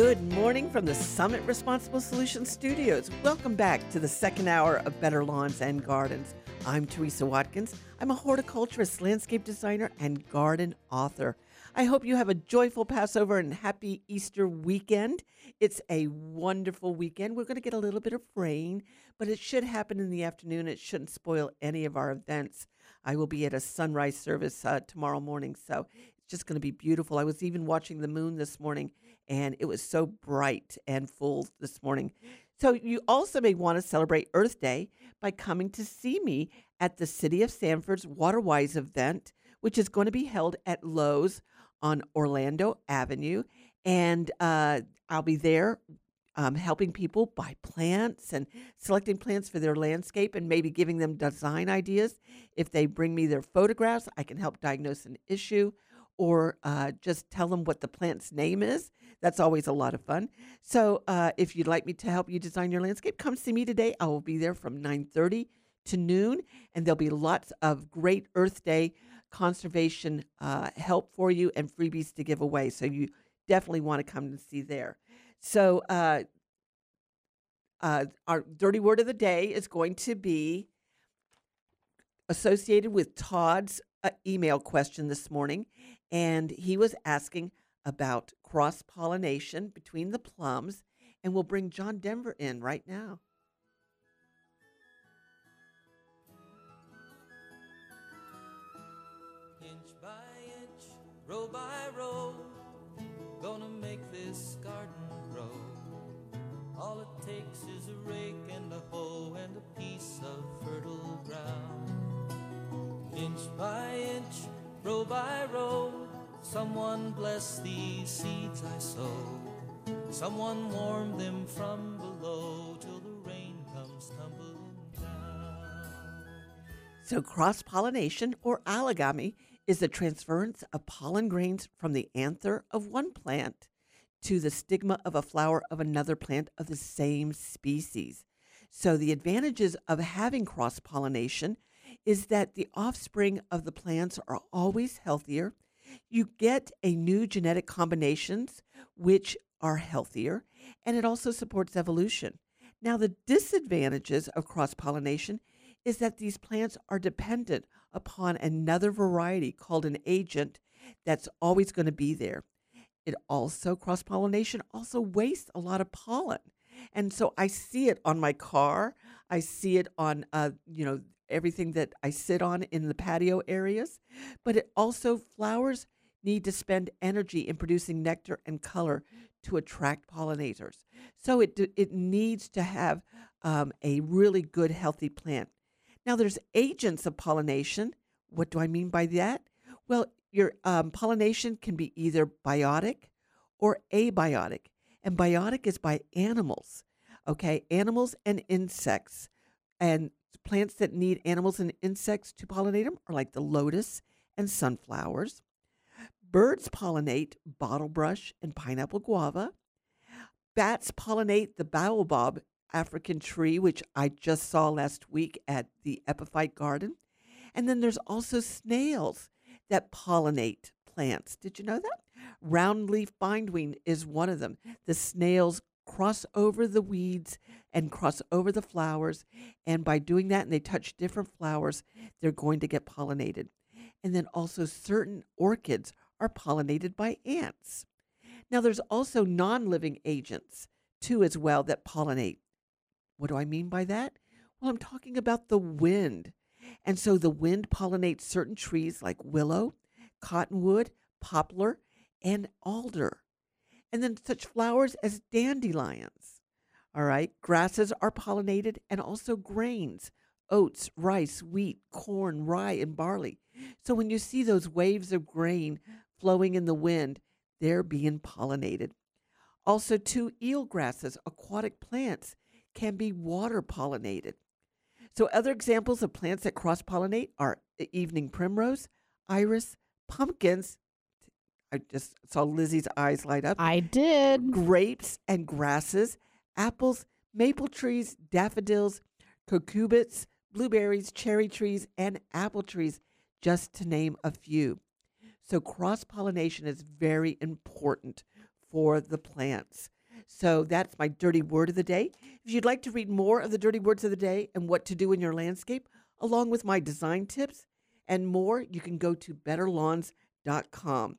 Good morning from the Summit Responsible Solutions Studios. Welcome back to the second hour of Better Lawns and Gardens. I'm Teresa Watkins. I'm a horticulturist, landscape designer, and garden author. I hope you have a joyful Passover and happy Easter weekend. It's a wonderful weekend. We're going to get a little bit of rain, but it should happen in the afternoon. It shouldn't spoil any of our events. I will be at a sunrise service uh, tomorrow morning, so it's just going to be beautiful. I was even watching the moon this morning, and it was so bright and full this morning. So, you also may want to celebrate Earth Day by coming to see me at the City of Sanford's Waterwise event, which is going to be held at Lowe's on Orlando Avenue. And uh, I'll be there um, helping people buy plants and selecting plants for their landscape and maybe giving them design ideas. If they bring me their photographs, I can help diagnose an issue or uh, just tell them what the plant's name is. That's always a lot of fun. So uh, if you'd like me to help you design your landscape, come see me today. I will be there from 9.30 to noon, and there'll be lots of great Earth Day conservation uh, help for you and freebies to give away. So you definitely want to come and see there. So uh, uh, our dirty word of the day is going to be associated with Todd's uh, email question this morning, and he was asking about cross pollination between the plums, and we'll bring John Denver in right now. Inch by inch, row by row, gonna make this garden grow. All it takes is a rake and a hoe and a piece of fertile ground. Inch by inch, row by row, someone bless these seeds I sow. Someone warm them from below till the rain comes tumbling down. So, cross pollination or allogamy is the transference of pollen grains from the anther of one plant to the stigma of a flower of another plant of the same species. So, the advantages of having cross pollination is that the offspring of the plants are always healthier. You get a new genetic combinations which are healthier, and it also supports evolution. Now, the disadvantages of cross pollination is that these plants are dependent upon another variety called an agent that's always going to be there. It also, cross pollination also wastes a lot of pollen. And so I see it on my car. I see it on, uh, you know, everything that I sit on in the patio areas. But it also, flowers need to spend energy in producing nectar and color to attract pollinators. So it, it needs to have um, a really good, healthy plant. Now, there's agents of pollination. What do I mean by that? Well, your um, pollination can be either biotic or abiotic. And biotic is by animals, okay? Animals and insects. And plants that need animals and insects to pollinate them are like the lotus and sunflowers. Birds pollinate bottlebrush and pineapple guava. Bats pollinate the baobab African tree, which I just saw last week at the Epiphyte Garden. And then there's also snails that pollinate plants. Did you know that? Round leaf bindweed is one of them. The snails cross over the weeds and cross over the flowers. And by doing that, and they touch different flowers, they're going to get pollinated. And then also, certain orchids are pollinated by ants. Now, there's also non living agents too, as well, that pollinate. What do I mean by that? Well, I'm talking about the wind. And so the wind pollinates certain trees like willow, cottonwood, poplar, and alder. And then such flowers as dandelions. All right, grasses are pollinated and also grains, oats, rice, wheat, corn, rye, and barley. So when you see those waves of grain flowing in the wind, they're being pollinated. Also, two eel grasses, aquatic plants, can be water pollinated. So, other examples of plants that cross pollinate are uh, evening primrose, iris, pumpkins. I just saw Lizzie's eyes light up. I did. Grapes and grasses, apples, maple trees, daffodils, cucurbits, blueberries, cherry trees, and apple trees, just to name a few. So, cross pollination is very important for the plants. So that's my dirty word of the day. If you'd like to read more of the dirty words of the day and what to do in your landscape, along with my design tips and more, you can go to betterlawns.com.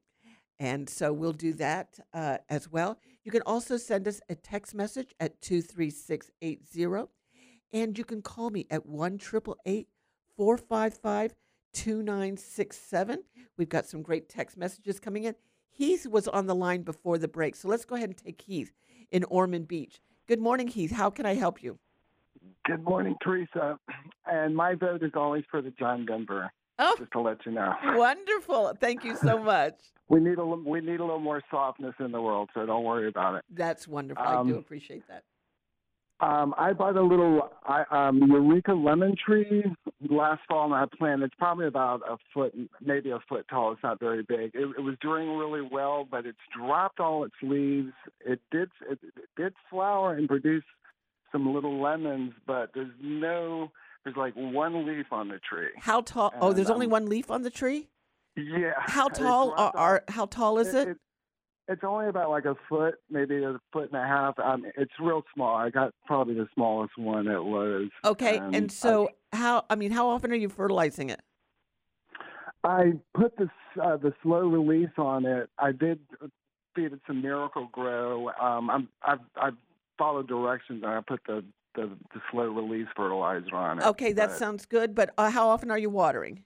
And so we'll do that uh, as well. You can also send us a text message at 23680. And you can call me at 1 455 2967. We've got some great text messages coming in. Heath was on the line before the break. So let's go ahead and take Heath in Ormond Beach. Good morning, Heath. How can I help you? Good morning, Teresa. And my vote is always for the John Denver. Oh, just to let you know. Wonderful. Thank you so much. we need a we need a little more softness in the world, so don't worry about it. That's wonderful. Um, I do um, appreciate that. Um, I bought a little I, um, Eureka lemon tree last fall, and I planted. It's probably about a foot, maybe a foot tall. It's not very big. It, it was doing really well, but it's dropped all its leaves. It did it, it did flower and produce some little lemons, but there's no there's like one leaf on the tree. How tall? And, oh, there's um, only one leaf on the tree. Yeah. How tall are, are, how tall is it? it? It's only about like a foot, maybe a foot and a half. Um, it's real small. I got probably the smallest one it was. Okay, and, and so I, how? I mean, how often are you fertilizing it? I put the uh, the slow release on it. I did feed it some Miracle-Gro. Um, I'm I've I've followed directions and I put the the, the slow release fertilizer on it. Okay, that but, sounds good. But uh, how often are you watering?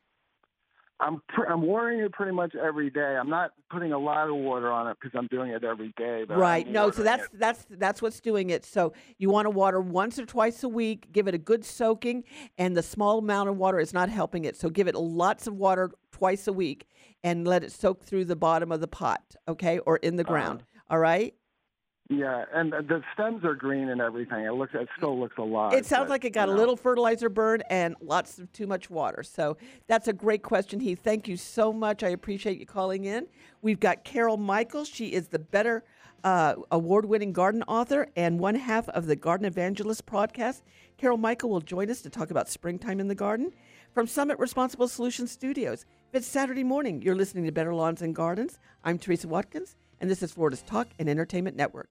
I'm pr- I'm watering it pretty much every day. I'm not putting a lot of water on it because I'm doing it every day. right. no. So that's it. that's that's what's doing it. So you want to water once or twice a week. Give it a good soaking, and the small amount of water is not helping it. So give it lots of water twice a week, and let it soak through the bottom of the pot. Okay, or in the uh-huh. ground. Uh, all right. Yeah, and the stems are green and everything. It looks, it still looks alive. It sounds but, like it got a know. little fertilizer burn and lots of too much water. So that's a great question, Heath. Thank you so much. I appreciate you calling in. We've got Carol Michaels. She is the Better uh, award-winning garden author and one half of the Garden Evangelist podcast. Carol Michel will join us to talk about springtime in the garden from Summit Responsible Solutions Studios. If it's Saturday morning, you're listening to Better Lawns and Gardens. I'm Teresa Watkins and this is Florida's Talk and Entertainment Network.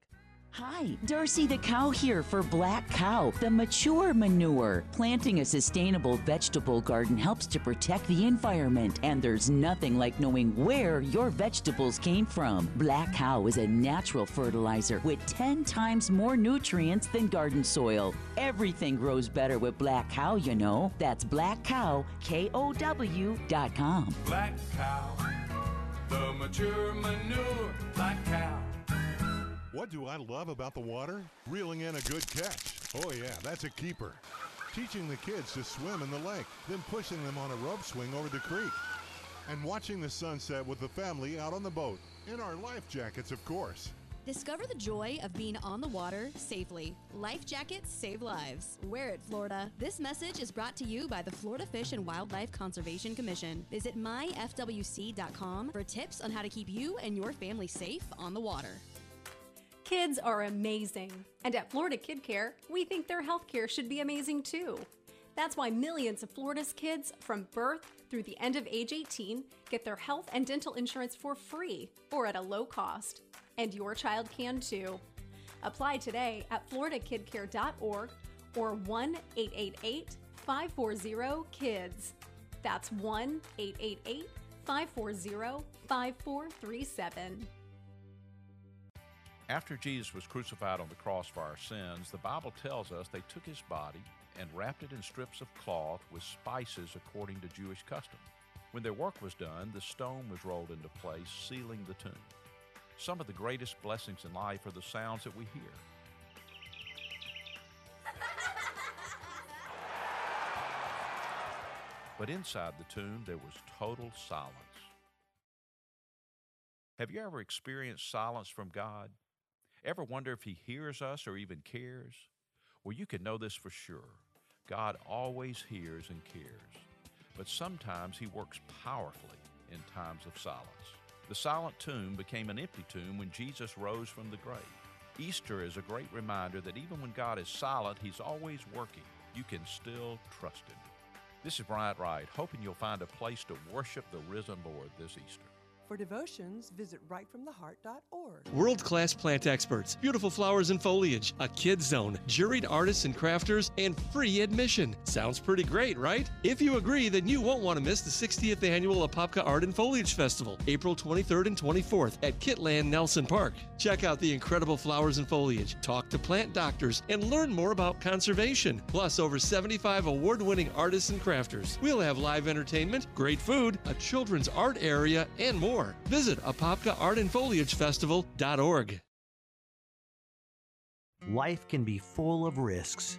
Hi, Darcy the cow here for Black Kow, the mature manure. Planting a sustainable vegetable garden helps to protect the environment, and there's nothing like knowing where your vegetables came from. Black Kow is a natural fertilizer with 10 times more nutrients than garden soil. Everything grows better with Black Kow, you know. That's Black Kow, K O W dot com. Black Kow, the mature manure, Black Kow. What do I love about the water? Reeling in a good catch. Oh, yeah, that's a keeper. Teaching the kids to swim in the lake, then pushing them on a rope swing over the creek. And watching the sunset with the family out on the boat. In our life jackets, of course. Discover the joy of being on the water safely. Life jackets save lives. Wear it, Florida. This message is brought to you by the Florida Fish and Wildlife Conservation Commission. Visit myfwc.com for tips on how to keep you and your family safe on the water. Kids are amazing. And at Florida Kid Care, we think their health care should be amazing too. That's why millions of Florida's kids from birth through the end of age 18 get their health and dental insurance for free or at a low cost. And your child can too. Apply today at floridakidcare.org or 1 888 540 KIDS. That's 1 888 540 5437. After Jesus was crucified on the cross for our sins, the Bible tells us they took his body and wrapped it in strips of cloth with spices according to Jewish custom. When their work was done, the stone was rolled into place, sealing the tomb. Some of the greatest blessings in life are the sounds that we hear. But inside the tomb, there was total silence. Have you ever experienced silence from God? Ever wonder if He hears us or even cares? Well, you can know this for sure. God always hears and cares, but sometimes He works powerfully in times of silence. The silent tomb became an empty tomb when Jesus rose from the grave. Easter is a great reminder that even when God is silent, He's always working. You can still trust Him. This is Bryant Wright, hoping you'll find a place to worship the risen Lord this Easter. For devotions, visit rightfromtheheart.org. World class plant experts, beautiful flowers and foliage, a kids zone, juried artists and crafters, and free admission. Sounds pretty great, right? If you agree, then you won't want to miss the 60th annual Apopka Art and Foliage Festival, April 23rd and 24th at Kit Land Nelson Park. Check out the incredible flowers and foliage, talk to plant doctors, and learn more about conservation. Plus, over 75 award winning artists and crafters. We'll have live entertainment, great food, a children's art area, and more. Visit apopkaartandfoliagefestival.org. Life can be full of risks.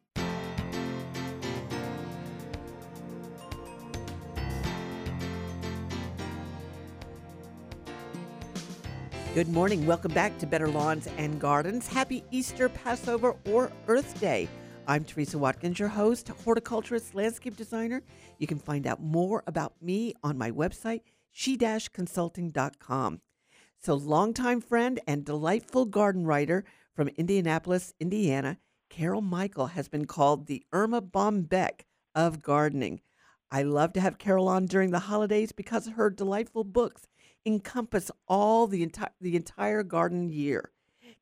Good morning. Welcome back to Better Lawns and Gardens. Happy Easter, Passover, or Earth Day. I'm Teresa Watkins, your host, horticulturist, landscape designer. You can find out more about me on my website, she-consulting.com. So, longtime friend and delightful garden writer from Indianapolis, Indiana, Carol Michel has been called the Erma Bombeck of gardening. I love to have Carol on during the holidays because of her delightful books encompass all the entire the entire garden year.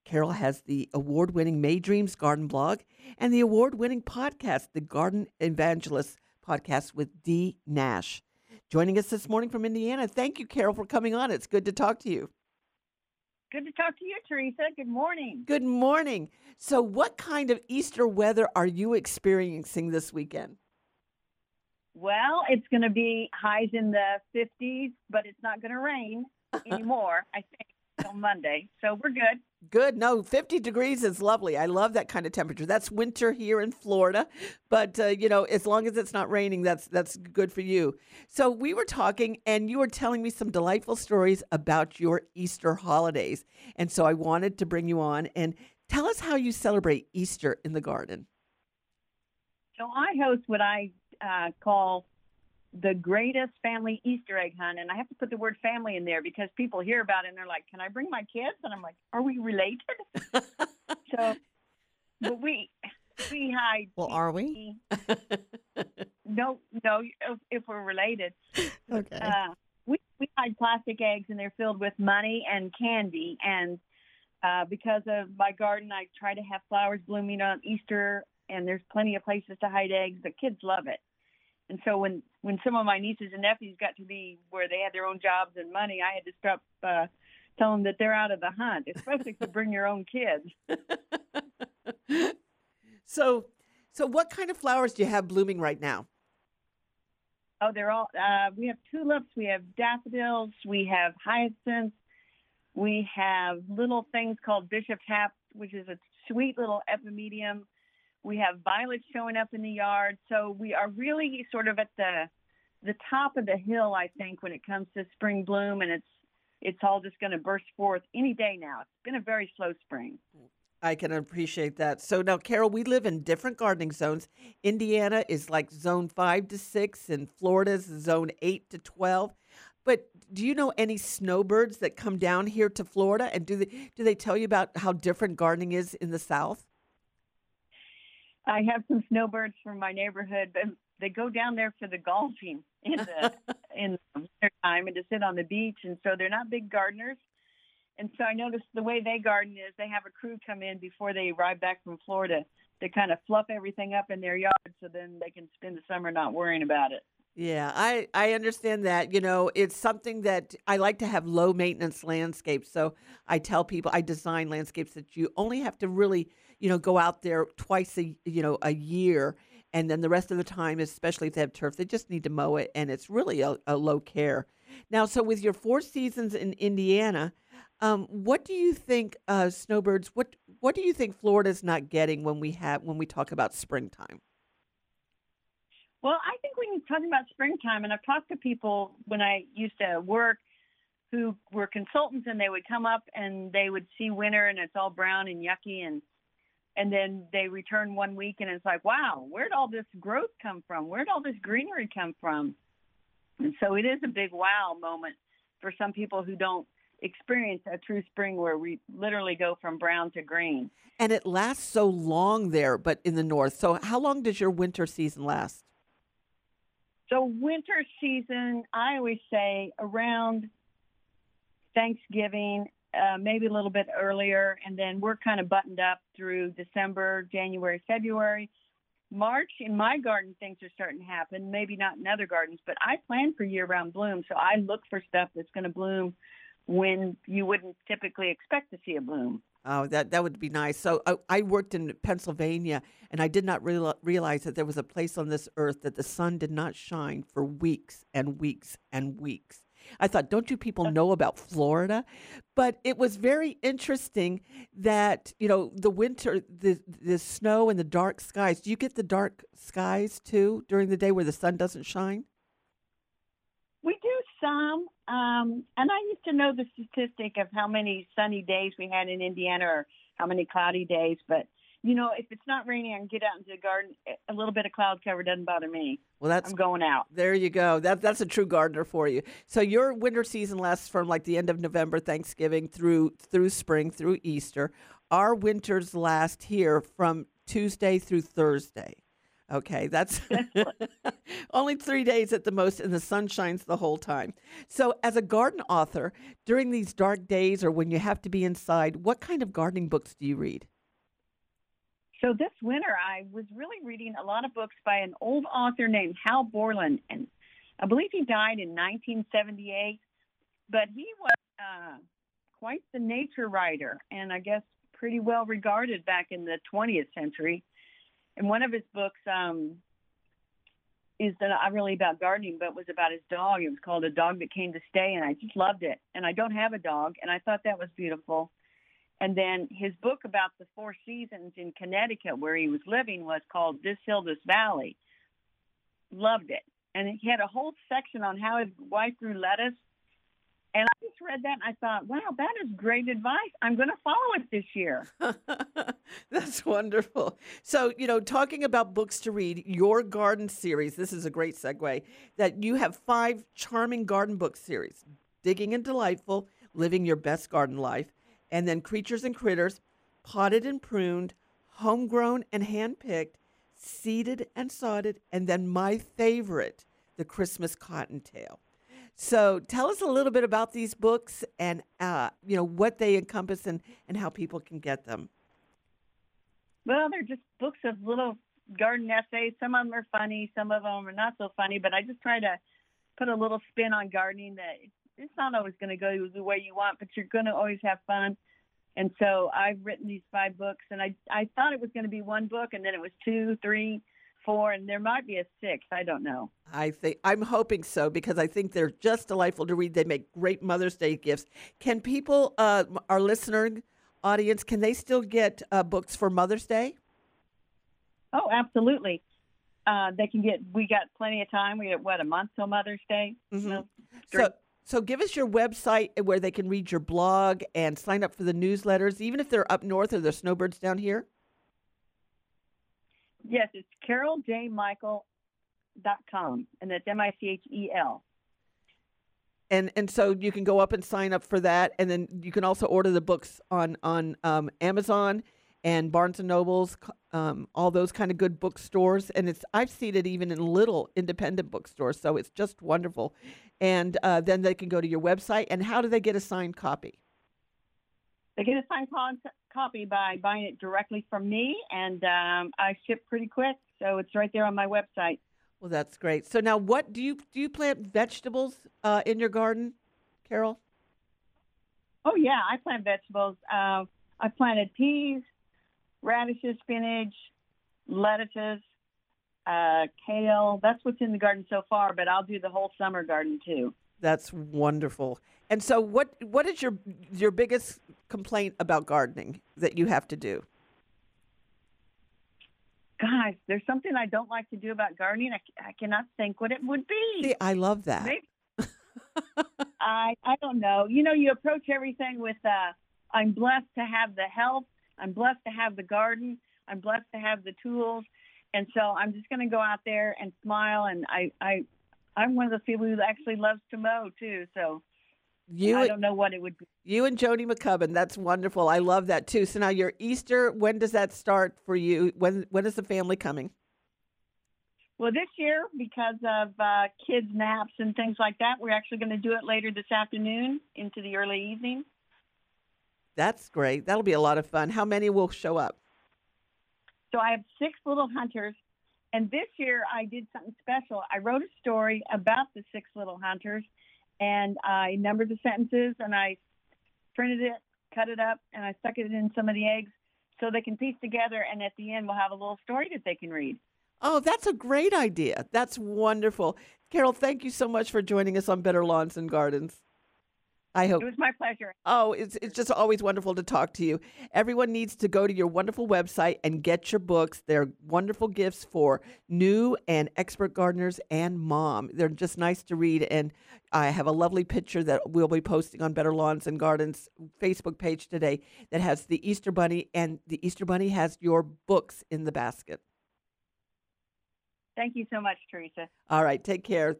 Carol has the award-winning May Dreams Garden blog and the award-winning podcast, the Garden Evangelist podcast with Dee Nash. Joining us this morning from Indiana. Thank you, Carol, for coming on. It's good to talk to you. Good to talk to you, Teresa. Good morning. Good morning. So, what kind of Easter weather are you experiencing this weekend? Well, it's going to be highs in the 50s, but it's not going to rain anymore, I think, until Monday. So we're good. Good. No, 50 degrees is lovely. I love that kind of temperature. That's winter here in Florida, but uh, you know, as long as it's not raining, that's that's good for you. So we were talking and you were telling me some delightful stories about your Easter holidays. And so I wanted to bring you on and tell us how you celebrate Easter in the garden. So I host what I uh, call the greatest family Easter egg hunt, and I have to put the word family in there because people hear about it and they're like, "Can I bring my kids?" And I'm like, "Are we related?" so, but we we hide. Well, are we? no, no. If, if we're related, okay. Uh, we we hide plastic eggs, and they're filled with money and candy. And uh, because of my garden, I try to have flowers blooming on Easter, and there's plenty of places to hide eggs. The kids love it. And so when when some of my nieces and nephews got to be where they had their own jobs and money, I had to stop uh, tell them that they're out of the hunt, especially if you bring your own kids. so, so what kind of flowers do you have blooming right now? Oh, they're all. Uh, we have tulips, we have daffodils, we have hyacinths, we have little things called bishop's hat, which is a sweet little epimedium. We have violets showing up in the yard. So we are really sort of at the the top of the hill, I think, when it comes to spring bloom, and it's it's all just going to burst forth any day now. It's been a very slow spring. I can appreciate that. So now, Carol, we live in different gardening zones. Indiana is like zone five to six, and Florida's zone eight to twelve. But do you know any snowbirds that come down here to Florida, and do they do they tell you about how different gardening is in the South? I have some snowbirds from my neighborhood, but they go down there for the golfing in the in the winter time and to sit on the beach, and so they're not big gardeners. And so I noticed the way they garden is they have a crew come in before they arrive back from Florida to kind of fluff everything up in their yard, so then they can spend the summer not worrying about it. Yeah, I, I understand that. You know, it's something that I like to have low maintenance landscapes. So I tell people I design landscapes that you only have to really, you know, go out there twice a you know a year, and then the rest of the time, especially if they have turf, they just need to mow it, and it's really a, a low care. Now, so with your four seasons in Indiana, um, what do you think, uh, snowbirds? What what do you think Florida's not getting when we have when we talk about springtime? Well, I think when you're talking about springtime, and I've talked to people when I used to work who were consultants, and they would come up and they would see winter and it's all brown and yucky, and and then they return one week and it's like, wow, where'd all this growth come from? Where'd all this greenery come from? And so it is a big wow moment for some people who don't experience a true spring where we literally go from brown to green. And it lasts so long there, but in the north. So how long does your winter season last? So winter season, I always say around Thanksgiving, uh, maybe a little bit earlier, and then we're kind of buttoned up through December, January, February. March in my garden, things are starting to happen. Maybe not in other gardens, but I plan for year-round bloom, so I look for stuff that's going to bloom when you wouldn't typically expect to see a bloom. Oh, that that would be nice. So uh, I worked in Pennsylvania, and I did not real, realize that there was a place on this earth that the sun did not shine for weeks and weeks and weeks. I thought, don't you people know about Florida? But it was very interesting that you know the winter, the the snow and the dark skies. Do you get the dark skies too during the day where the sun doesn't shine? We do some, um, and I used to know the statistic of how many sunny days we had in Indiana or how many cloudy days. But you know, if it's not raining, I can get out into the garden. A little bit of cloud cover doesn't bother me. Well, that's I'm going out. There you go. That that's a true gardener for you. So your winter season lasts from like the end of November, Thanksgiving through through spring through Easter. Our winters last here from Tuesday through Thursday. Okay, that's only three days at the most, and the sun shines the whole time. So, as a garden author, during these dark days or when you have to be inside, what kind of gardening books do you read? So, this winter, I was really reading a lot of books by an old author named Hal Borland, and I believe he died in 1978. But he was uh, quite the nature writer, and I guess pretty well regarded back in the 20th century and one of his books um, is not really about gardening, but was about his dog. It was called A Dog That Came to Stay, and I just loved it. And I don't have a dog, and I thought that was beautiful. And then his book about the four seasons in Connecticut, where he was living, was called This Hill, This Valley. Loved it. And he had a whole section on how his wife grew lettuce and I just read that and I thought, wow, that is great advice. I'm going to follow it this year. That's wonderful. So, you know, talking about books to read, your garden series, this is a great segue, that you have five charming garden book series Digging and Delightful, Living Your Best Garden Life, and then Creatures and Critters, Potted and Pruned, Homegrown and Handpicked, Seeded and Sodded, and then my favorite, The Christmas Cottontail. So tell us a little bit about these books and uh, you know what they encompass and, and how people can get them. Well, they're just books of little garden essays. Some of them are funny, some of them are not so funny. But I just try to put a little spin on gardening that it's not always going to go the way you want, but you're going to always have fun. And so I've written these five books, and I I thought it was going to be one book, and then it was two, three, four, and there might be a six. I don't know. I think I'm hoping so because I think they're just delightful to read. They make great Mother's Day gifts. Can people, uh, our listener audience, can they still get uh, books for Mother's Day? Oh, absolutely. Uh, they can get. We got plenty of time. We got what a month till Mother's Day. Mm-hmm. so, so give us your website where they can read your blog and sign up for the newsletters, even if they're up north or they're snowbirds down here. Yes, it's caroljmichel.com, and that's M I C H E L. And and so you can go up and sign up for that, and then you can also order the books on on um, Amazon and Barnes and Nobles, um, all those kind of good bookstores. And it's I've seen it even in little independent bookstores, so it's just wonderful. And uh, then they can go to your website. And how do they get a signed copy? They get a signed copy by buying it directly from me, and um, I ship pretty quick, so it's right there on my website. Well, that's great. So now, what do you do? You plant vegetables uh, in your garden, Carol? Oh yeah, I plant vegetables. Uh, I planted peas, radishes, spinach, lettuces, uh, kale. That's what's in the garden so far, but I'll do the whole summer garden too. That's wonderful. And so, what what is your your biggest complaint about gardening that you have to do? Gosh, there's something I don't like to do about gardening. I, I cannot think what it would be. See, I love that. Maybe, I I don't know. You know, you approach everything with uh, I'm blessed to have the health. I'm blessed to have the garden. I'm blessed to have the tools. And so I'm just going to go out there and smile. And I, I, I'm one of those people who actually loves to mow too. So You I don't know what it would be. You and Jody McCubbin. That's wonderful. I love that too. So now your Easter. When does that start for you? When when is the family coming? Well, this year, because of uh, kids' naps and things like that, we're actually going to do it later this afternoon into the early evening. That's great. That'll be a lot of fun. How many will show up? So I have six little hunters. And this year I did something special. I wrote a story about the six little hunters and I numbered the sentences and I printed it, cut it up, and I stuck it in some of the eggs so they can piece together. And at the end, we'll have a little story that they can read. Oh, that's a great idea. That's wonderful. Carol, thank you so much for joining us on Better Lawns and Gardens. I hope It was my pleasure. Oh, it's it's just always wonderful to talk to you. Everyone needs to go to your wonderful website and get your books. They're wonderful gifts for new and expert gardeners and mom. They're just nice to read and I have a lovely picture that we'll be posting on Better Lawns and Gardens Facebook page today that has the Easter bunny and the Easter bunny has your books in the basket. Thank you so much, Teresa. All right, take care.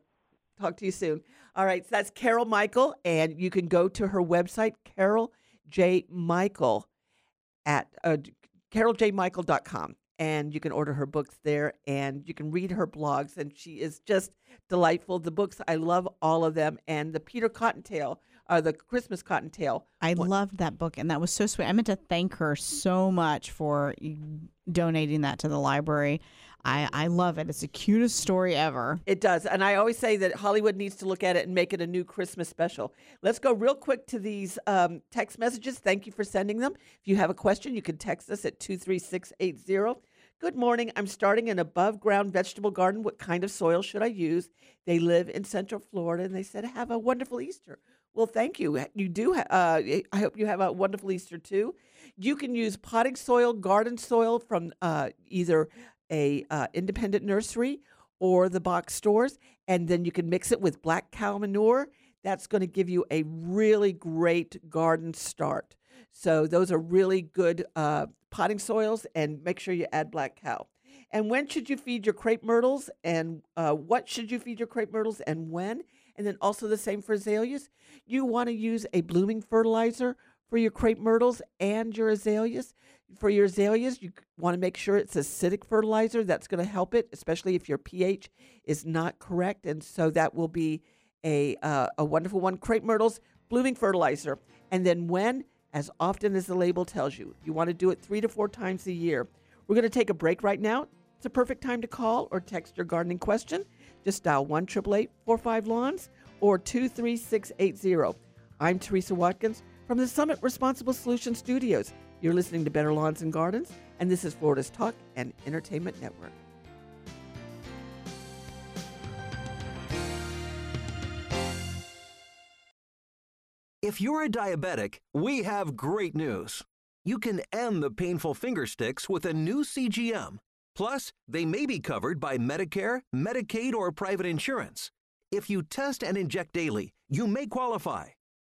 Talk to you soon. All right, so that's Carol Michel, and you can go to her website, Carol J. Michel, at uh, caroljmichel.com, and you can order her books there, and you can read her blogs, and she is just delightful. The books, I love all of them, and the Peter Cottontail, uh, the Christmas Cottontail. I loved that book, and that was so sweet. I meant to thank her so much for donating that to the library. I, I love it. It's the cutest story ever. It does. And I always say that Hollywood needs to look at it and make it a new Christmas special. Let's go real quick to these um, text messages. Thank you for sending them. If you have a question, you can text us at 23680. Good morning. I'm starting an above ground vegetable garden. What kind of soil should I use? They live in Central Florida and they said, Have a wonderful Easter. Well, thank you. You do. ha- Uh, I hope you have a wonderful Easter too. You can use potting soil, garden soil from uh, either a uh, independent nursery or the box stores, and then you can mix it with black cow manure. That's going to give you a really great garden start. So those are really good uh, potting soils, and make sure you add black cow. And when should you feed your crepe myrtles? And uh, what should you feed your crepe myrtles and when? And then also the same for azaleas. You want to use a blooming fertilizer for your crepe myrtles and your azaleas. For your azaleas, you want to make sure it's acidic fertilizer. That's going to help it, especially if your pH is not correct. And so that will be a, uh, a wonderful one. Crepe myrtles, blooming fertilizer. And then when? As often as the label tells you. You want to do it three to four times a year. We're going to take a break right now. It's a perfect time to call or text your gardening question. Just dial 1 45 Lawns or 23680. I'm Teresa Watkins from the Summit Responsible Solutions Studios. You're listening to Better Lawns and Gardens, and this is Florida's Talk and Entertainment Network. If you're a diabetic, we have great news. You can end the painful finger sticks with a new CGM. Plus, they may be covered by Medicare, Medicaid, or private insurance. If you test and inject daily, you may qualify.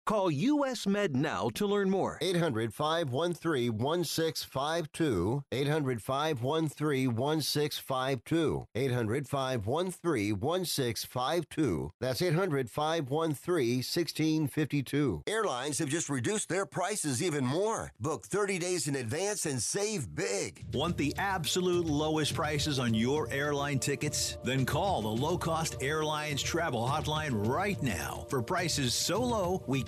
Call US Med now to learn more. 800 513 1652. 800 513 1652. 800 513 1652. That's 800 513 1652. Airlines have just reduced their prices even more. Book 30 days in advance and save big. Want the absolute lowest prices on your airline tickets? Then call the Low Cost Airlines Travel Hotline right now for prices so low we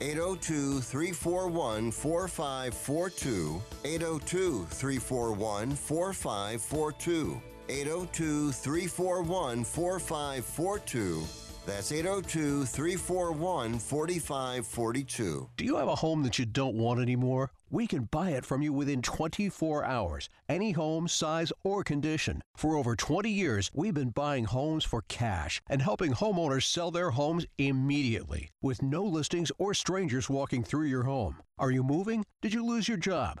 802 341 4542. 802 341 4542. 802 341 4542. That's 802 341 4542. Do you have a home that you don't want anymore? We can buy it from you within 24 hours. Any home, size, or condition. For over 20 years, we've been buying homes for cash and helping homeowners sell their homes immediately with no listings or strangers walking through your home. Are you moving? Did you lose your job?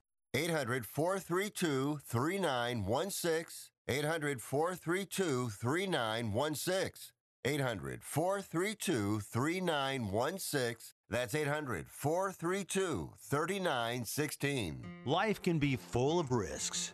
800 432 3916. 800 432 3916. 800 432 3916. That's 800 432 3916. Life can be full of risks.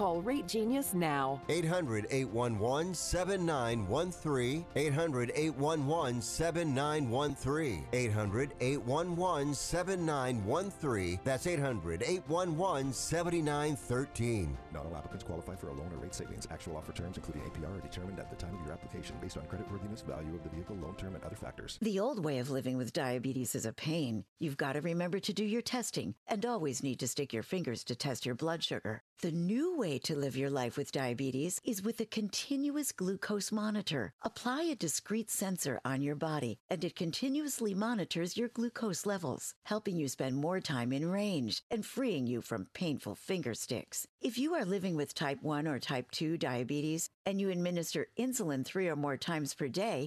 Call Rate Genius now. 800 811 7913. 800 811 7913. 800 811 7913. That's 800 811 7913. Not all applicants qualify for a loan or rate savings. Actual offer terms, including APR, are determined at the time of your application based on creditworthiness, value of the vehicle, loan term, and other factors. The old way of living with diabetes is a pain. You've got to remember to do your testing and always need to stick your fingers to test your blood sugar. The new way to live your life with diabetes is with a continuous glucose monitor. Apply a discreet sensor on your body, and it continuously monitors your glucose levels, helping you spend more time in range and freeing you from painful finger sticks. If you are living with type 1 or type 2 diabetes and you administer insulin three or more times per day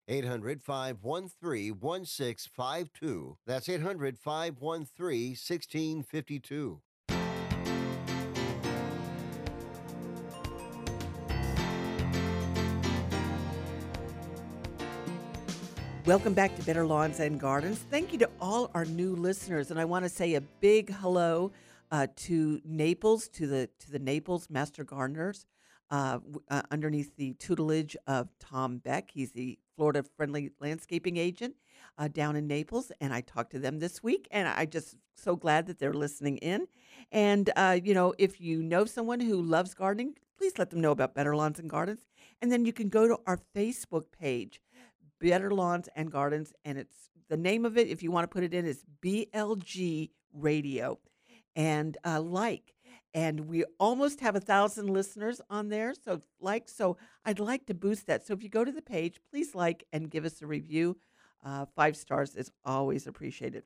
800 513 1652. That's 800 513 1652. Welcome back to Better Lawns and Gardens. Thank you to all our new listeners, and I want to say a big hello uh, to Naples, to the to the Naples Master Gardeners, uh, uh, underneath the tutelage of Tom Beck. He's the Florida Friendly Landscaping Agent uh, down in Naples, and I talked to them this week, and I just so glad that they're listening in. And uh, you know, if you know someone who loves gardening, please let them know about Better Lawns and Gardens, and then you can go to our Facebook page. Better Lawns and Gardens, and it's the name of it. If you want to put it in, is BLG Radio, and uh, like. And we almost have a thousand listeners on there. So like, so I'd like to boost that. So if you go to the page, please like and give us a review. Uh, five stars is always appreciated.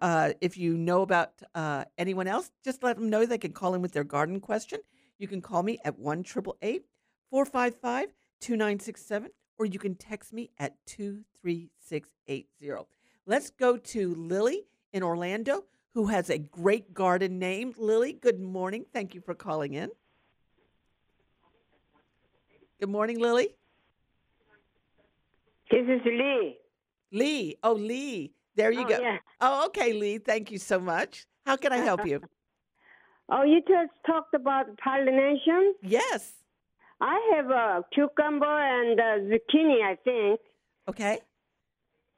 Uh, if you know about uh, anyone else, just let them know they can call in with their garden question. You can call me at 1 455 2967, or you can text me at 23680. Let's go to Lily in Orlando, who has a great garden name. Lily, good morning. Thank you for calling in. Good morning, Lily. This is Lee. Lee. Oh, Lee. There you Oh, go. yeah. Oh, okay, Lee. Thank you so much. How can I help you? Oh, you just talked about pollination? Yes. I have a cucumber and a zucchini, I think. Okay.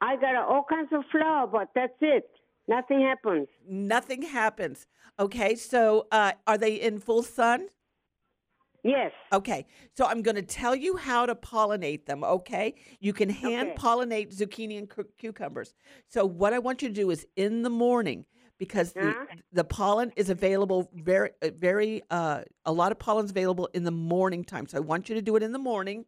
I got all kinds of flower, but that's it. Nothing happens. Nothing happens. Okay, so uh, are they in full sun? Yes. Okay, so I'm going to tell you how to pollinate them. Okay, you can hand Okay. pollinate zucchini and cu- cucumbers. So what I want you to do is in the morning because the, Uh-huh. the pollen is available very uh, very uh, a lot of pollen's available in the morning time. So I want you to do it in the morning.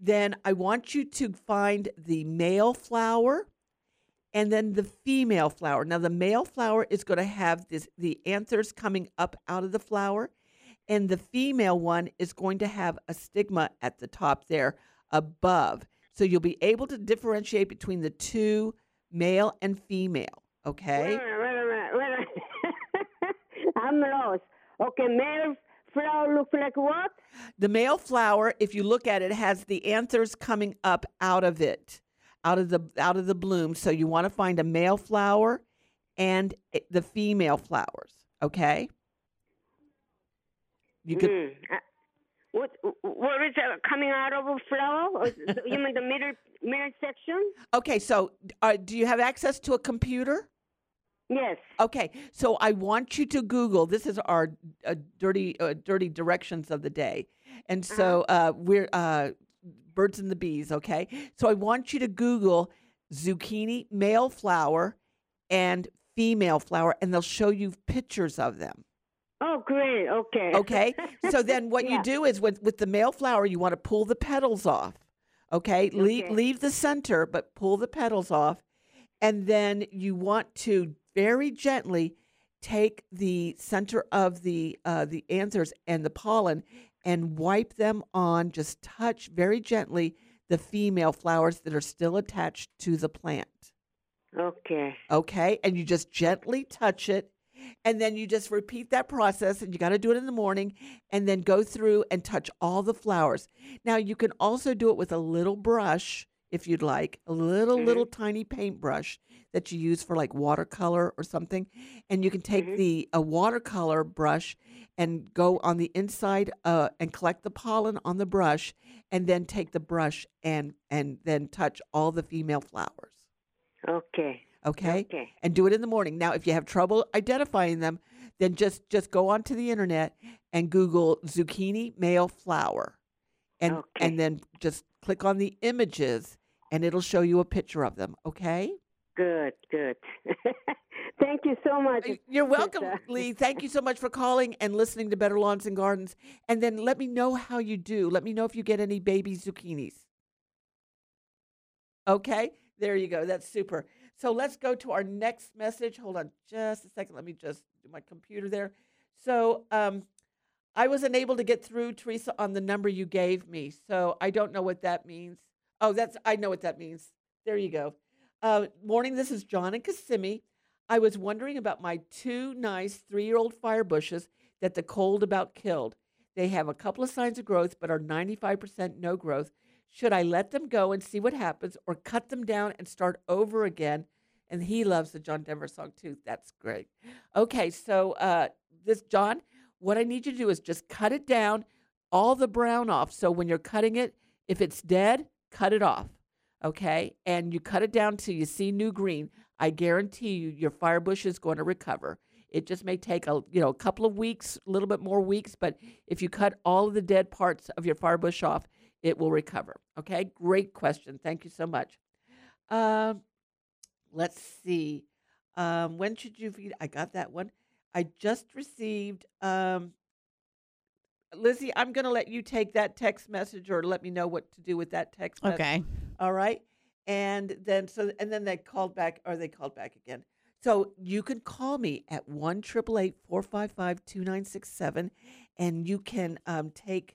Then I want you to find the male flower and then the female flower. Now the male flower is going to have this the anthers coming up out of the flower and the female one is going to have a stigma at the top there above. So you'll be able to differentiate between the two male and female, okay? Wait a minute, wait a minute, wait a minute. I'm lost. Okay, male flower looks like what? The male flower, if you look at it, has the anthers coming up out of it, out of the out of the bloom. So you want to find a male flower and the female flowers, okay? You could. Uh, what what is uh, coming out of a flower? You mean the middle middle section? Okay, so uh, do you have access to a computer? Yes. Okay, so I want you to Google. This is our uh, dirty, uh, dirty directions of the day, and so uh, we're uh, birds and the bees. Okay, so I want you to Google zucchini male flower and female flower, and they'll show you pictures of them. Oh, great. Okay. Okay, so then what Yeah. you do is with with the male flower, you want to pull the petals off. Okay, leave Okay. leave the center, but pull the petals off, and then you want to very gently take the center of the uh, the anthers and the pollen and wipe them on. Just touch very gently the female flowers that are still attached to the plant. Okay. Okay. And you just gently touch it. And then you just repeat that process, and you got to do it in the morning, and then go through and touch all the flowers. Now, you can also do it with a little brush if you'd like, a little, little mm-hmm. tiny paintbrush that you use for like watercolor or something. And you can take mm-hmm. the a watercolor brush and go on the inside uh, and collect the pollen on the brush, and then take the brush and and then touch all the female flowers. Okay. Okay? Okay. And do it in the morning. Now, if you have trouble identifying them, then just just go onto the internet and Google zucchini male flower. And and then just click on the images and it'll show you a picture of them, okay? Good. Good. Thank you so much. You're welcome, Lee. Thank you so much for calling and listening to Better Lawns and Gardens. And then let me know how you do. Let me know if you get any baby zucchinis. Okay, there you go. That's super. So let's go to our next message. Hold on just a second. Let me just do my computer there. So um, I wasn't able to get through, Teresa, on the number you gave me. So I don't know what that means. Oh, that's I know what that means. There you go. Uh, morning. This is John and Kissimmee. I was wondering about my two nice three-year-old fire bushes that the cold about killed. They have a couple of signs of growth, but are 95% no growth. Should I let them go and see what happens, or cut them down and start over again? And he loves the John Denver song too. That's great. Okay, so uh, this John, what I need you to do is just cut it down, all the brown off. So when you're cutting it, if it's dead, cut it off. Okay, and you cut it down till you see new green. I guarantee you, your fire bush is going to recover. It just may take a you know a couple of weeks, a little bit more weeks, but if you cut all of the dead parts of your fire bush off, it will recover. Okay, great question. Thank you so much. Um, let's see. Um, when should you feed? I got that one. I just received um Lizzie, I'm going to let you take that text message or let me know what to do with that text message. Okay. All right. And then so and then they called back or they called back again. So you can call me at 1 455 2967 and you can um, take,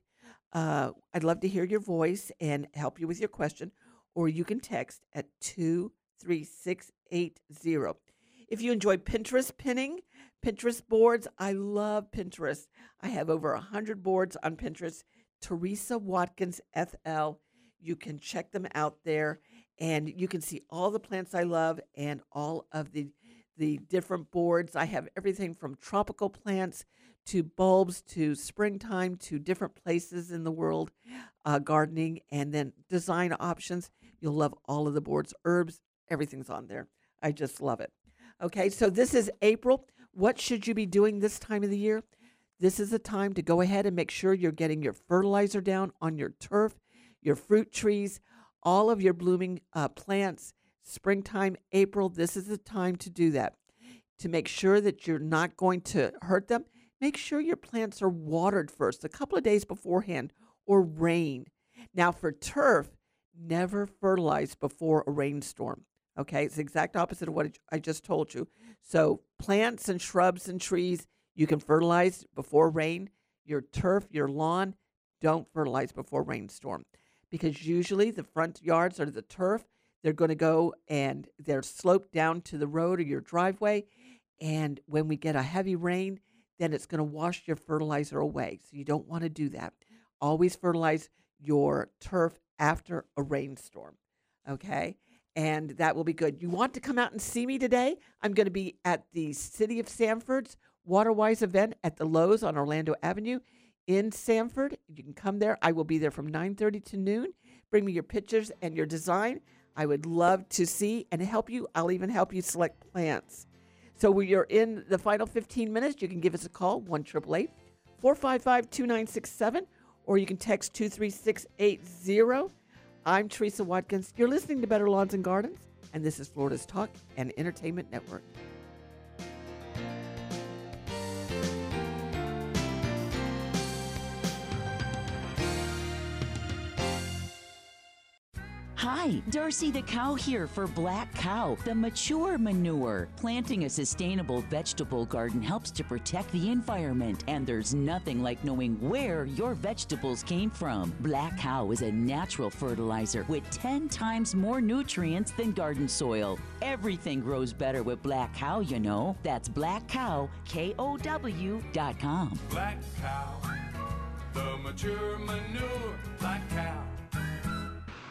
uh, I'd love to hear your voice and help you with your question, or you can text at 23680. If you enjoy Pinterest pinning, Pinterest boards, I love Pinterest. I have over 100 boards on Pinterest. Teresa Watkins FL. You can check them out there and you can see all the plants I love and all of the the different boards. I have everything from tropical plants to bulbs to springtime to different places in the world, uh, gardening, and then design options. You'll love all of the boards, herbs, everything's on there. I just love it. Okay, so this is April. What should you be doing this time of the year? This is the time to go ahead and make sure you're getting your fertilizer down on your turf, your fruit trees, all of your blooming uh, plants springtime, April, this is the time to do that. To make sure that you're not going to hurt them, make sure your plants are watered first, a couple of days beforehand, or rain. Now, for turf, never fertilize before a rainstorm. Okay, it's the exact opposite of what I just told you. So, plants and shrubs and trees, you can fertilize before rain. Your turf, your lawn, don't fertilize before rainstorm because usually the front yards are the turf they're going to go and they're sloped down to the road or your driveway. And when we get a heavy rain, then it's going to wash your fertilizer away. So you don't want to do that. Always fertilize your turf after a rainstorm. Okay. And that will be good. You want to come out and see me today? I'm going to be at the City of Sanford's Waterwise event at the Lowe's on Orlando Avenue in Sanford. You can come there. I will be there from 9:30 to noon. Bring me your pictures and your design. I would love to see and help you. I'll even help you select plants. So when you're in the final 15 minutes, you can give us a call, 1-888-455-2967 or you can text 23680. I'm Teresa Watkins. You're listening to Better Lawns and Gardens, and this is Florida's Talk and Entertainment Network. Hi, Darcy the cow here for Black Kow, the mature manure. Planting a sustainable vegetable garden helps to protect the environment, and there's nothing like knowing where your vegetables came from. Black Kow is a natural fertilizer with 10 times more nutrients than garden soil. Everything grows better with Black Kow, you know. That's blackcow, K-O-W dot com. Black Kow, the mature manure. Black Kow.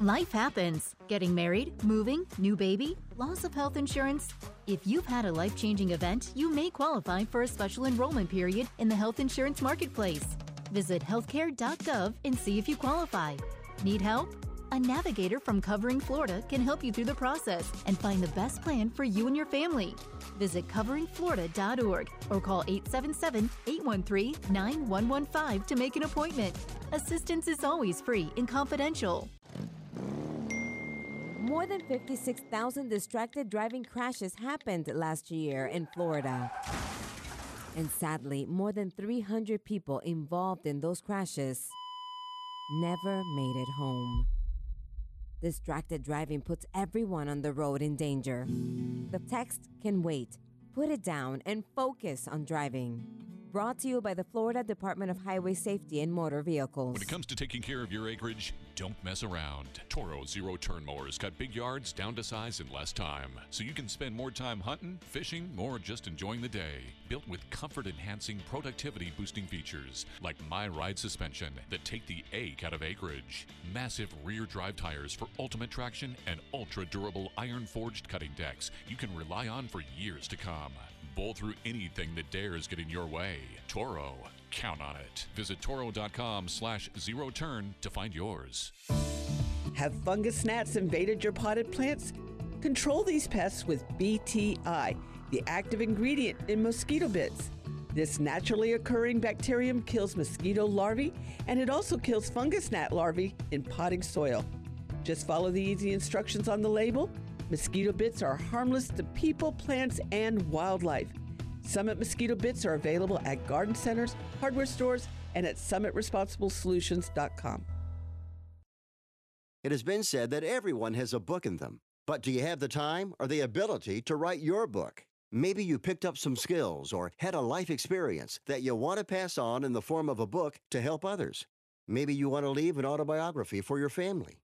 Life happens. Getting married, moving, new baby, loss of health insurance. If you've had a life changing event, you may qualify for a special enrollment period in the health insurance marketplace. Visit healthcare.gov and see if you qualify. Need help? A navigator from Covering Florida can help you through the process and find the best plan for you and your family. Visit coveringflorida.org or call 877 813 9115 to make an appointment. Assistance is always free and confidential. More than 56,000 distracted driving crashes happened last year in Florida. And sadly, more than 300 people involved in those crashes never made it home. Distracted driving puts everyone on the road in danger. The text can wait. Put it down and focus on driving. Brought to you by the Florida Department of Highway Safety and Motor Vehicles. When it comes to taking care of your acreage, don't mess around. Toro Zero Turn Mowers cut big yards down to size in less time, so you can spend more time hunting, fishing, or just enjoying the day. Built with comfort enhancing, productivity boosting features like My Ride suspension that take the ache out of acreage, massive rear drive tires for ultimate traction, and ultra durable iron forged cutting decks you can rely on for years to come. Bowl through anything that dares get in your way. Toro, count on it. Visit toro.com slash zero turn to find yours. Have fungus gnats invaded your potted plants? Control these pests with BTI, the active ingredient in mosquito bits. This naturally occurring bacterium kills mosquito larvae and it also kills fungus gnat larvae in potting soil. Just follow the easy instructions on the label. Mosquito bits are harmless to people, plants, and wildlife. Summit mosquito bits are available at garden centers, hardware stores, and at summitresponsiblesolutions.com. It has been said that everyone has a book in them. But do you have the time or the ability to write your book? Maybe you picked up some skills or had a life experience that you want to pass on in the form of a book to help others. Maybe you want to leave an autobiography for your family.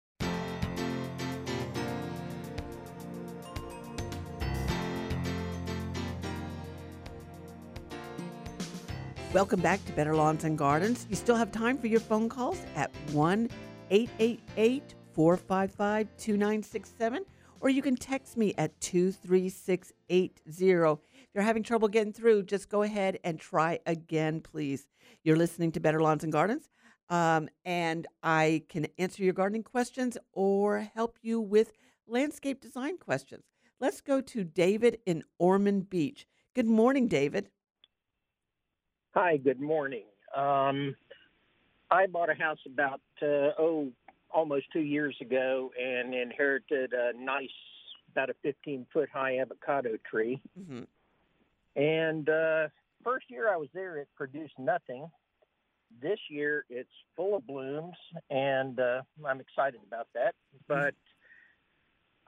Welcome back to Better Lawns and Gardens. You still have time for your phone calls at 1 888 455 2967, or you can text me at 23680. If you're having trouble getting through, just go ahead and try again, please. You're listening to Better Lawns and Gardens, um, and I can answer your gardening questions or help you with landscape design questions. Let's go to David in Ormond Beach. Good morning, David. Hi, good morning. Um, I bought a house about uh, oh almost two years ago and inherited a nice about a 15 foot high avocado tree. Mm-hmm. And uh, first year I was there, it produced nothing. This year it's full of blooms, and uh, I'm excited about that. But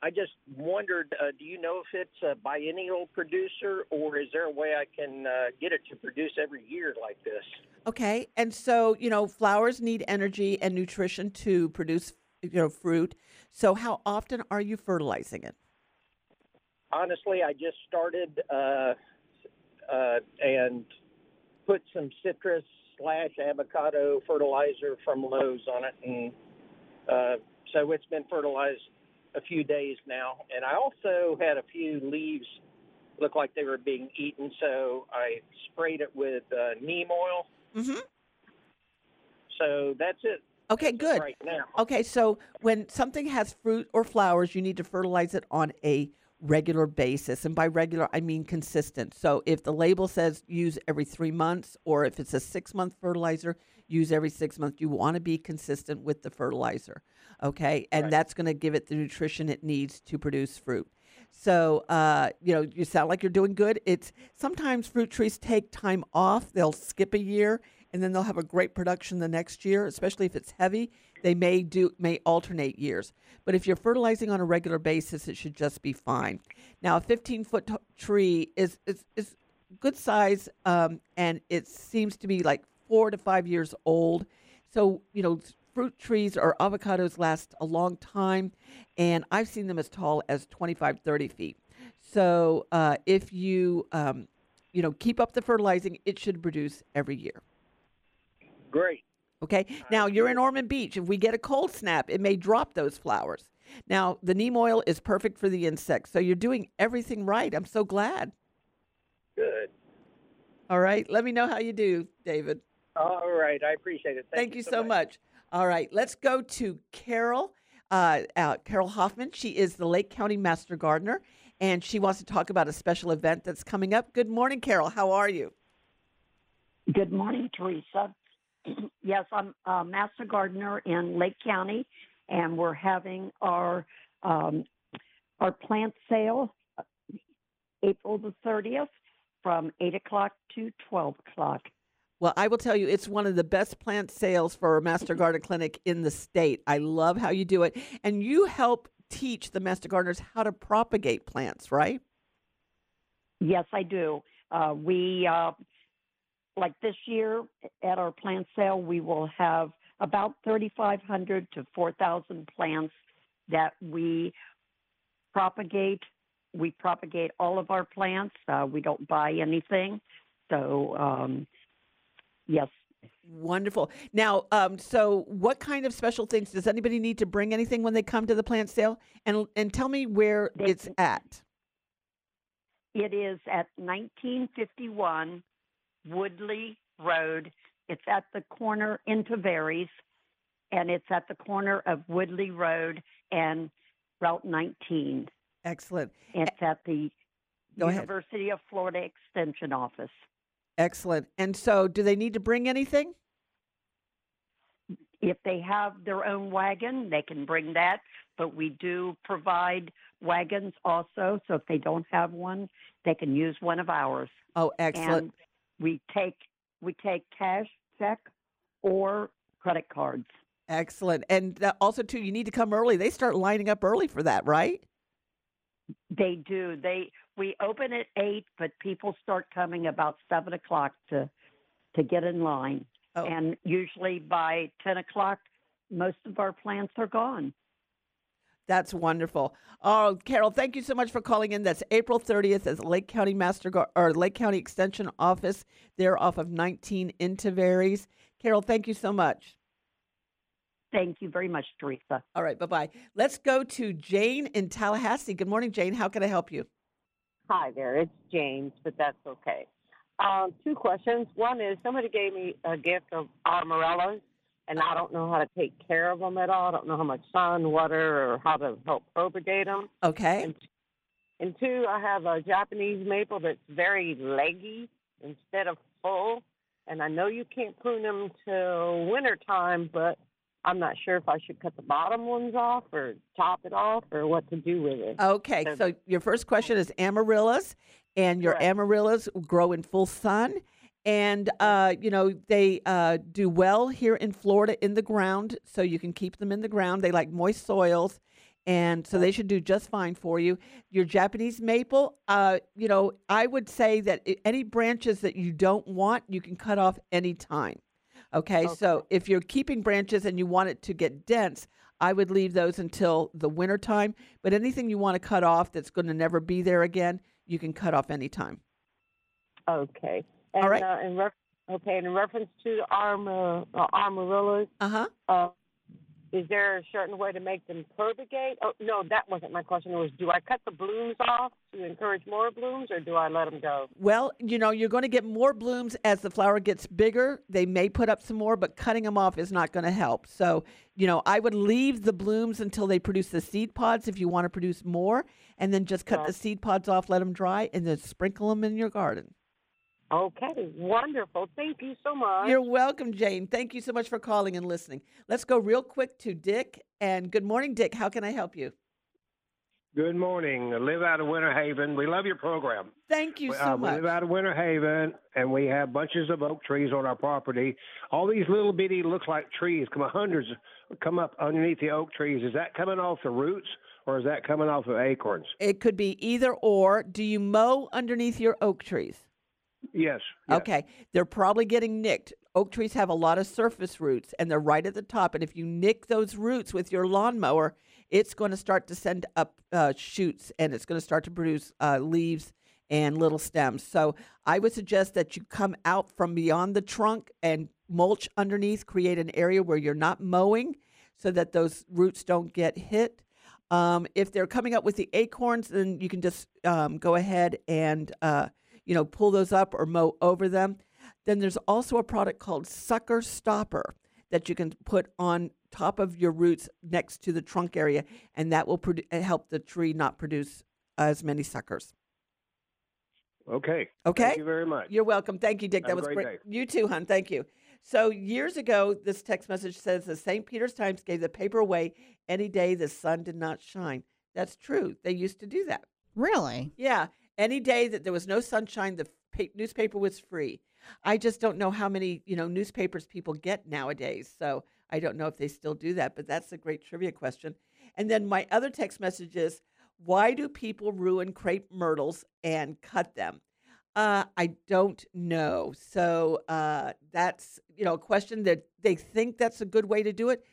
I just wondered, uh, do you know if it's a biennial producer, or is there a way I can uh, get it to produce every year like this? Okay, and so you know, flowers need energy and nutrition to produce you know fruit. So how often are you fertilizing it? Honestly, I just started uh, uh, and put some citrus slash avocado fertilizer from Lowe's on it, and uh, so it's been fertilized a few days now. And I also had a few leaves look like they were being eaten, so I sprayed it with uh, neem oil. Mm-hmm. So that's it. Okay, good. Right now. Okay, so when something has fruit or flowers, you need to fertilize it on a regular basis. And by regular, I mean consistent. So if the label says use every three months, or if it's a six month fertilizer, use every six months. You want to be consistent with the fertilizer. Okay, and that's going to give it the nutrition it needs to produce fruit. So, uh, you know, you sound like you're doing good. It's sometimes fruit trees take time off. They'll skip a year and then they'll have a great production the next year, especially if it's heavy. They may do may alternate years. But if you're fertilizing on a regular basis, it should just be fine. Now, a 15 foot t- tree is is, is good size, um, and it seems to be like four to five years old. So, you know, fruit trees or avocados last a long time, and I've seen them as tall as 25, 30 feet. So, uh, if you, um, you know, keep up the fertilizing, it should produce every year. Great. Okay. Now you're in Ormond Beach. If we get a cold snap, it may drop those flowers. Now the neem oil is perfect for the insects. So you're doing everything right. I'm so glad. Good. All right. Let me know how you do, David. All right. I appreciate it. Thank, Thank, you, so much. All right. Let's go to Carol. Uh, uh, Carol Hoffman. She is the Lake County Master Gardener, and she wants to talk about a special event that's coming up. Good morning, Carol. How are you? Good morning, Teresa. yes, I'm a master gardener in Lake County, and we're having our um, our plant sale uh, April the 30th, from 8 o'clock to 12 o'clock. Well, I will tell you, it's one of the best plant sales for a Master Garden Clinic in the state. I love how you do it. And you help teach the Master Gardeners how to propagate plants, right? Yes, I do. Uh, we, uh, like this year at our plant sale, we will have about 3,500 to 4,000 plants that we propagate. We propagate all of our plants. Uh, we don't buy anything. So, um, yes. Wonderful. Now, um, so what kind of special things does anybody need to bring anything when they come to the plant sale? And and tell me where it's at. It is at 1951 Woodlea Road. It's at the corner in Tavares, and it's at the corner of Woodlea Road and Route 19. Excellent. It's at the Go ahead. University of Florida Extension Office. Excellent. And so, do they need to bring anything? If they have their own wagon, they can bring that, but we do provide wagons also. So if they don't have one, they can use one of ours. Oh, excellent. And we take we take cash, check, or credit cards. Excellent. And uh, also, too, you need to come early. They start lining up early for that, right? They do. They we open at eight, but people start coming about seven o'clock to to get in line. Oh. And usually by ten o'clock, most of our plants are gone. That's wonderful. Oh, Carol, thank you so much for calling in. That's April 30th at Lake County Master Gar- or Lake County Extension Office. They're off of 19 in Tavares. Carol, thank you so much. Thank you very much, Teresa. All right, bye bye. Let's go to Jane in Tallahassee. Good morning, Jane. How can I help you? Hi there, it's James, but that's okay. Um, two questions. One is somebody gave me a gift of amaryllis, and I don't know how to take care of them at all. I don't know how much sun, water, or how to help propagate them. Okay. And, and two, I have a Japanese maple that's very leggy instead of full, and I know you can't prune them till winter time, but I'm not sure if I should cut the bottom ones off or top it off or what to do with it. Okay, so your first question is amaryllis, and your amaryllis grow in full sun. And, uh, you know, they uh, do well here in Florida in the ground, so you can keep them in the ground. They like moist soils, and so they should do just fine for you. Your Japanese maple, uh, you know, I would say that any branches that you don't want, you can cut off any time. Okay, so if you're keeping branches and you want it to get dense, I would leave those until the winter time. But anything you want to cut off that's going to never be there again, you can cut off anytime. Okay. And, All right. Uh, in ref- okay, and in reference to the armor, uh, amaryllis, uh-huh. uh, is there a certain way to make them propagate? Oh, no, that wasn't my question. It was, do I cut the blooms off to encourage more blooms, or do I let them go? Well, you know, you're going to get more blooms as the flower gets bigger. They may put up some more, but cutting them off is not going to help. So, you know, I would leave the blooms until they produce the seed pods if you want to produce more, and then just cut the seed pods off, let them dry, and then sprinkle them in your garden. Okay, wonderful. Thank you so much. You're welcome, Jane. Thank you so much for calling and listening. Let's go real quick to Dick. And good morning, Dick. How can I help you? Good morning. I live out of Winter Haven. We love your program. Thank you so uh, much. We live out of Winter Haven, and we have bunches of oak trees on our property. All these little bitty, looks like trees, come hundreds, come up underneath the oak trees. Is that coming off the roots, or is that coming off of acorns? It could be either or. Do you mow underneath your oak trees? Yes. Okay. They're probably getting nicked. Oak trees have a lot of surface roots and they're right at the top. And if you nick those roots with your lawnmower, it's going to start to send up uh, shoots and it's going to start to produce uh, leaves and little stems. So I would suggest that you come out from beyond the trunk and mulch underneath, create an area where you're not mowing so that those roots don't get hit. Um, if they're coming up with the acorns, then you can just um, go ahead and uh, you know pull those up or mow over them. Then there's also a product called Sucker Stopper that you can put on top of your roots next to the trunk area, and that will produ- uh, help the tree not produce as many suckers. Okay. Okay. Thank you very much. You're welcome. Thank you, Dick. Have a that was great great. day. You too, hon. Thank you. So years ago, this text message says the St. Peter's Times gave the paper away any day the sun did not shine. That's true. They used to do that. Really? Yeah. Any day that there was no sunshine, the pa- newspaper was free. I just don't know how many you know newspapers people get nowadays. So I don't know if they still do that. But that's a great trivia question. And then my other text message is, why do people ruin crepe myrtles and cut them? Uh, I don't know. So uh, that's you know a question that they think that's a good way to do it.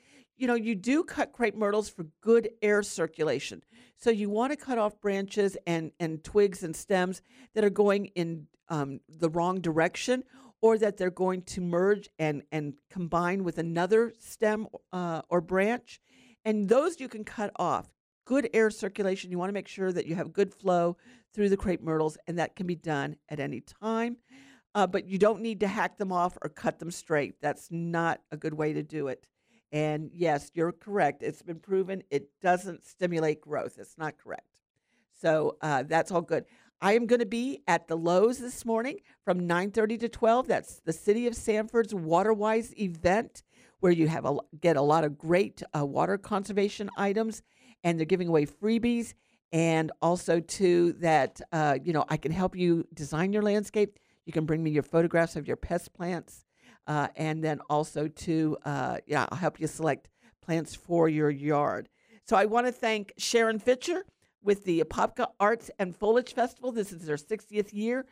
You know, you do cut crepe myrtles for good air circulation. So you want to cut off branches and and twigs and stems that are going in um, the wrong direction, or that they're going to merge and and combine with another stem uh, or branch, and those you can cut off good air circulation. You want to make sure that you have good flow through the crepe myrtles, and that can be done at any time. Uh, but you don't need to hack them off or cut them straight. That's not a good way to do it. And yes, you're correct. It's been proven it doesn't stimulate growth. It's not correct. So uh, that's all good. I am going to be at the Lowe's this morning from 9:30 to 12. That's the City of Sanford's Waterwise event, where you have a, get a lot of great uh, water conservation items and they're giving away freebies and also too that uh, you know I can help you design your landscape. You can bring me your photographs of your pest plants, uh, and then also to uh, yeah I'll help you select plants for your yard. So I want to thank Sharon Fitcher with the Apopka Arts and Foliage Festival. This is their 60th year.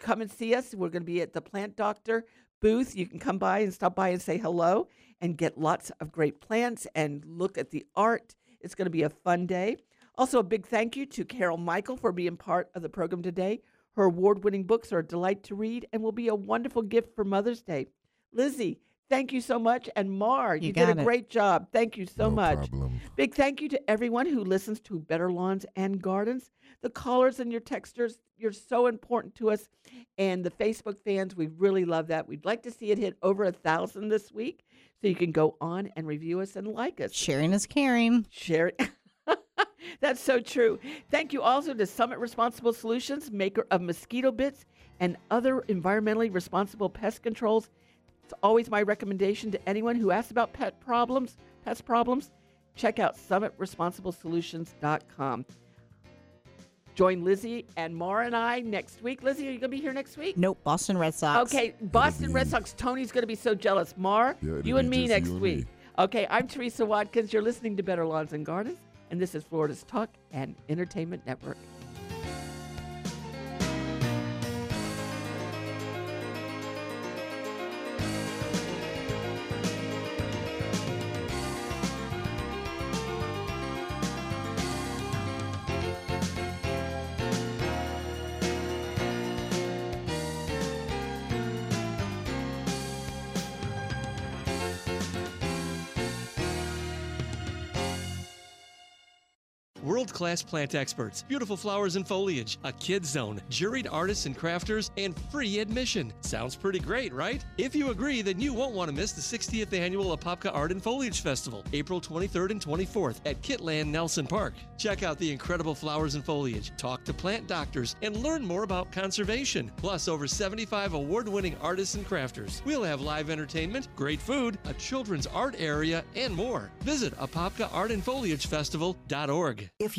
Come and see us. We're going to be at the Plant Doctor booth. You can come by and stop by and say hello and get lots of great plants and look at the art it's going to be a fun day. Also, a big thank you to Carol Michel for being part of the program today. Her award winning books are a delight to read and will be a wonderful gift for Mother's Day. Lizzie, thank you so much. And Mar, you, You did a it. great job. Thank you so No much. problem. Big thank you to everyone who listens to Better Lawns and Gardens. The callers and your texters, you're so important to us. And the Facebook fans, we really love that. We'd like to see it hit over a thousand this week. So you can go on and review us and like us. Sharing is caring. Sharing. That's so true. Thank you also to Summit Responsible Solutions, maker of mosquito bits and other environmentally responsible pest controls. It's always my recommendation to anyone who asks about pet problems, pest problems, check out summitresponsiblesolutions.com. Join Lizzie and Mara and I next week. Lizzie, are you going to be here next week? Nope, Boston Red Sox. Okay, Boston Red Sox. Tony's going to be so jealous. Mar, Yeah, you and me next week. me. Okay, I'm Teresa Watkins. You're listening to Better Lawns and Gardens, and this is Florida's Talk and Entertainment Network. Class plant experts, beautiful flowers and foliage, a kid zone, juried artists and crafters, and free admission. Sounds pretty great, right? If you agree, then you won't want to miss the 60th annual Apopka Art and Foliage Festival, April 23rd and 24th at Kit Land Nelson Park. Check out the incredible flowers and foliage, talk to plant doctors, and learn more about conservation. Plus, over 75 award winning artists and crafters. We'll have live entertainment, great food, a children's art area, and more. Visit apopkaartandfoliagefestival.org. If